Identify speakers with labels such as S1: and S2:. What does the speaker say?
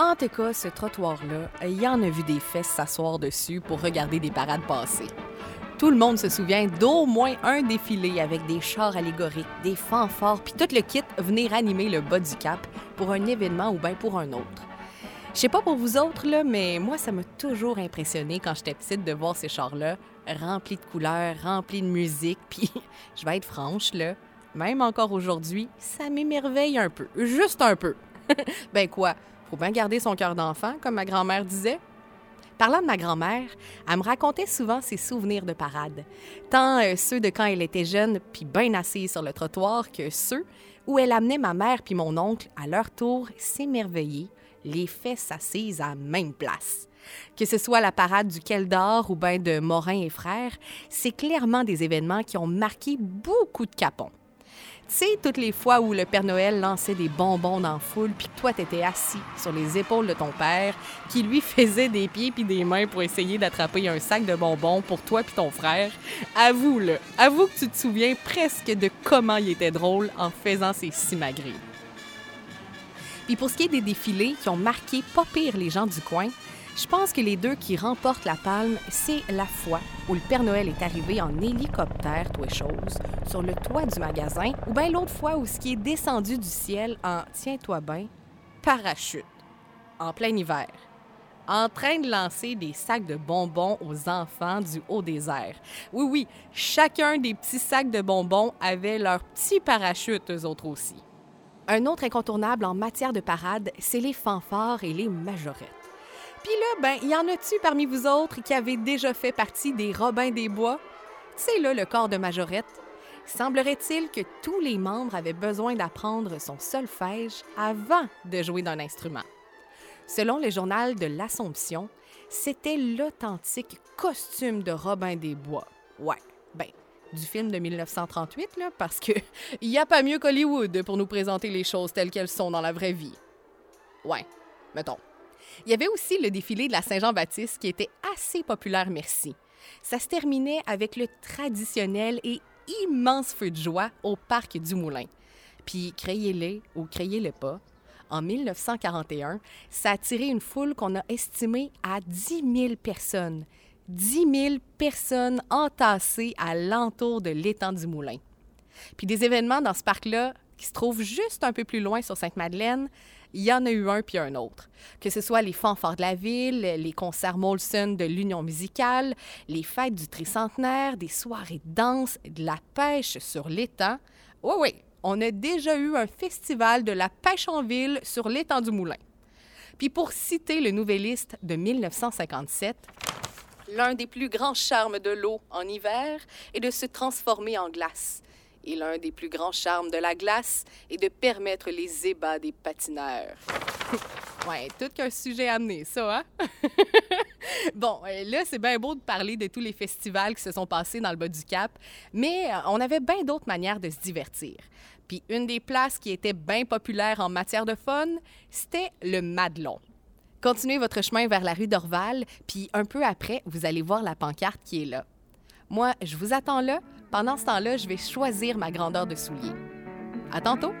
S1: En tout cas, ce trottoir-là, il y en a vu des fesses s'asseoir dessus pour regarder des parades passer. Tout le monde se souvient d'au moins un défilé avec des chars allégoriques, des fanfares, puis tout le kit venir animer le bas du cap pour un événement ou bien pour un autre. Je sais pas pour vous autres, là, mais moi, ça m'a toujours impressionné quand j'étais petite de voir ces chars-là, remplis de couleurs, remplis de musique, puis je vais être franche, là, même encore aujourd'hui, ça m'émerveille un peu, juste un peu. ben quoi, faut bien garder son cœur d'enfant, comme ma grand-mère disait. Parlant de ma grand-mère, elle me racontait souvent ses souvenirs de parade, tant euh, ceux de quand elle était jeune puis bien assise sur le trottoir que ceux où elle amenait ma mère puis mon oncle à leur tour s'émerveiller, les fesses assises à même place. Que ce soit la parade du d'Or ou bien de Morin et Frères, c'est clairement des événements qui ont marqué beaucoup de capons. Tu sais, toutes les fois où le Père Noël lançait des bonbons dans la foule, puis que toi, t'étais assis sur les épaules de ton père, qui lui faisait des pieds puis des mains pour essayer d'attraper un sac de bonbons pour toi puis ton frère. Avoue-le, avoue que tu te souviens presque de comment il était drôle en faisant ses simagrées. Puis pour ce qui est des défilés qui ont marqué pas pire les gens du coin, je pense que les deux qui remportent la palme, c'est la fois où le Père Noël est arrivé en hélicoptère, toi chose, sur le toit du magasin, ou bien l'autre fois où ce qui est descendu du ciel en, tiens-toi bien, parachute, en plein hiver, en train de lancer des sacs de bonbons aux enfants du haut des airs. Oui, oui, chacun des petits sacs de bonbons avait leur petit parachute, eux autres aussi. Un autre incontournable en matière de parade, c'est les fanfares et les majorettes. Puis là, ben, y en a-tu parmi vous autres qui avez déjà fait partie des Robins des Bois? C'est là le corps de majorette. Semblerait-il que tous les membres avaient besoin d'apprendre son solfège avant de jouer d'un instrument. Selon le journal de l'Assomption, c'était l'authentique costume de Robin des Bois. Ouais, ben, du film de 1938, là, parce que il n'y a pas mieux qu'Hollywood pour nous présenter les choses telles qu'elles sont dans la vraie vie. Ouais, mettons. Il y avait aussi le défilé de la Saint-Jean-Baptiste qui était assez populaire, merci. Ça se terminait avec le traditionnel et immense feu de joie au parc du Moulin. Puis, créez-le ou créez-le pas, en 1941, ça a attiré une foule qu'on a estimée à 10 000 personnes. 10 000 personnes entassées à l'entour de l'étang du Moulin. Puis des événements dans ce parc-là qui se trouve juste un peu plus loin sur Sainte-Madeleine, il y en a eu un puis un autre. Que ce soit les fanfares de la ville, les concerts Molson de l'Union musicale, les fêtes du tricentenaire, des soirées de danse, de la pêche sur l'étang. Oui, oui, on a déjà eu un festival de la pêche en ville sur l'étang du Moulin. Puis pour citer le Nouvelliste de 1957, l'un des plus grands charmes de l'eau en hiver est de se transformer en glace. Et l'un des plus grands charmes de la glace est de permettre les ébats des patineurs. ouais, tout qu'un sujet amené, ça, hein? bon, euh, là, c'est bien beau de parler de tous les festivals qui se sont passés dans le bas du Cap, mais euh, on avait bien d'autres manières de se divertir. Puis une des places qui était bien populaire en matière de fun, c'était le Madelon. Continuez votre chemin vers la rue d'Orval, puis un peu après, vous allez voir la pancarte qui est là. Moi, je vous attends là pendant ce temps-là, je vais choisir ma grandeur de soulier. À tantôt!